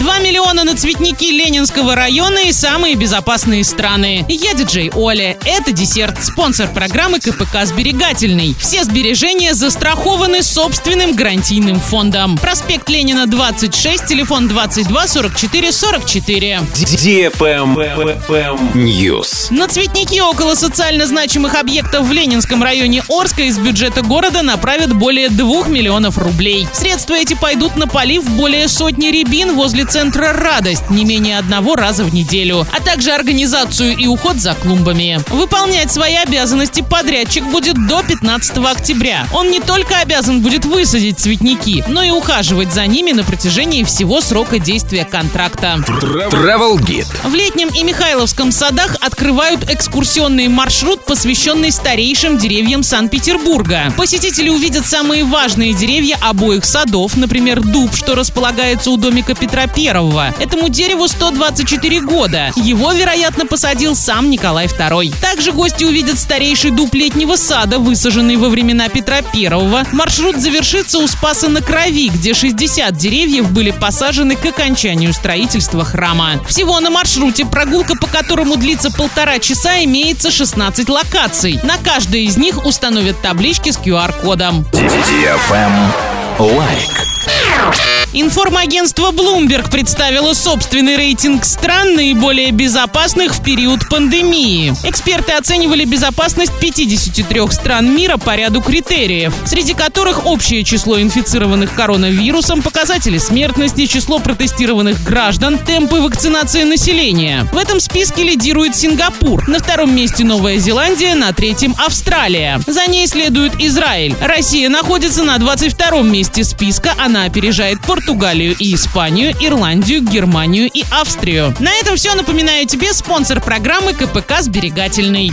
2 миллиона на цветники Ленинского района и самые безопасные страны. Я диджей Оля. Это десерт. Спонсор программы КПК «Сберегательный». Все сбережения застрахованы собственным гарантийным фондом. Проспект Ленина, 26, телефон 22 44 44. News. На цветники около социально значимых объектов в Ленинском районе Орска из бюджета города направят более 2 миллионов рублей. Средства эти пойдут на полив более сотни рябин возле центра «Радость» не менее одного раза в неделю, а также организацию и уход за клумбами. Выполнять свои обязанности подрядчик будет до 15 октября. Он не только обязан будет высадить цветники, но и ухаживать за ними на протяжении всего срока действия контракта. Travel Guide. В Летнем и Михайловском садах открывают экскурсионный маршрут, посвященный старейшим деревьям Санкт-Петербурга. Посетители увидят самые важные деревья обоих садов, например, дуб, что располагается у домика Петра Первого. Этому дереву 124 года. Его, вероятно, посадил сам Николай II. Также гости увидят старейший дуб летнего сада, высаженный во времена Петра Первого. Маршрут завершится у Спаса на Крови, где 60 деревьев были посажены к окончанию строительства храма. Всего на маршруте, прогулка по которому длится полтора часа, имеется 16 локаций. На каждой из них установят таблички с QR-кодом. Лайк. Информагентство Bloomberg представило собственный рейтинг стран, наиболее безопасных в период пандемии. Эксперты оценивали безопасность 53 стран мира по ряду критериев, среди которых общее число инфицированных коронавирусом, показатели смертности, число протестированных граждан, темпы вакцинации населения. В этом списке лидирует Сингапур, на втором месте Новая Зеландия, на третьем Австралия. За ней следует Израиль. Россия находится на 22 месте списка, она опережает Португалию Португалию и Испанию, Ирландию, Германию и Австрию. На этом все. Напоминаю тебе спонсор программы КПК «Сберегательный».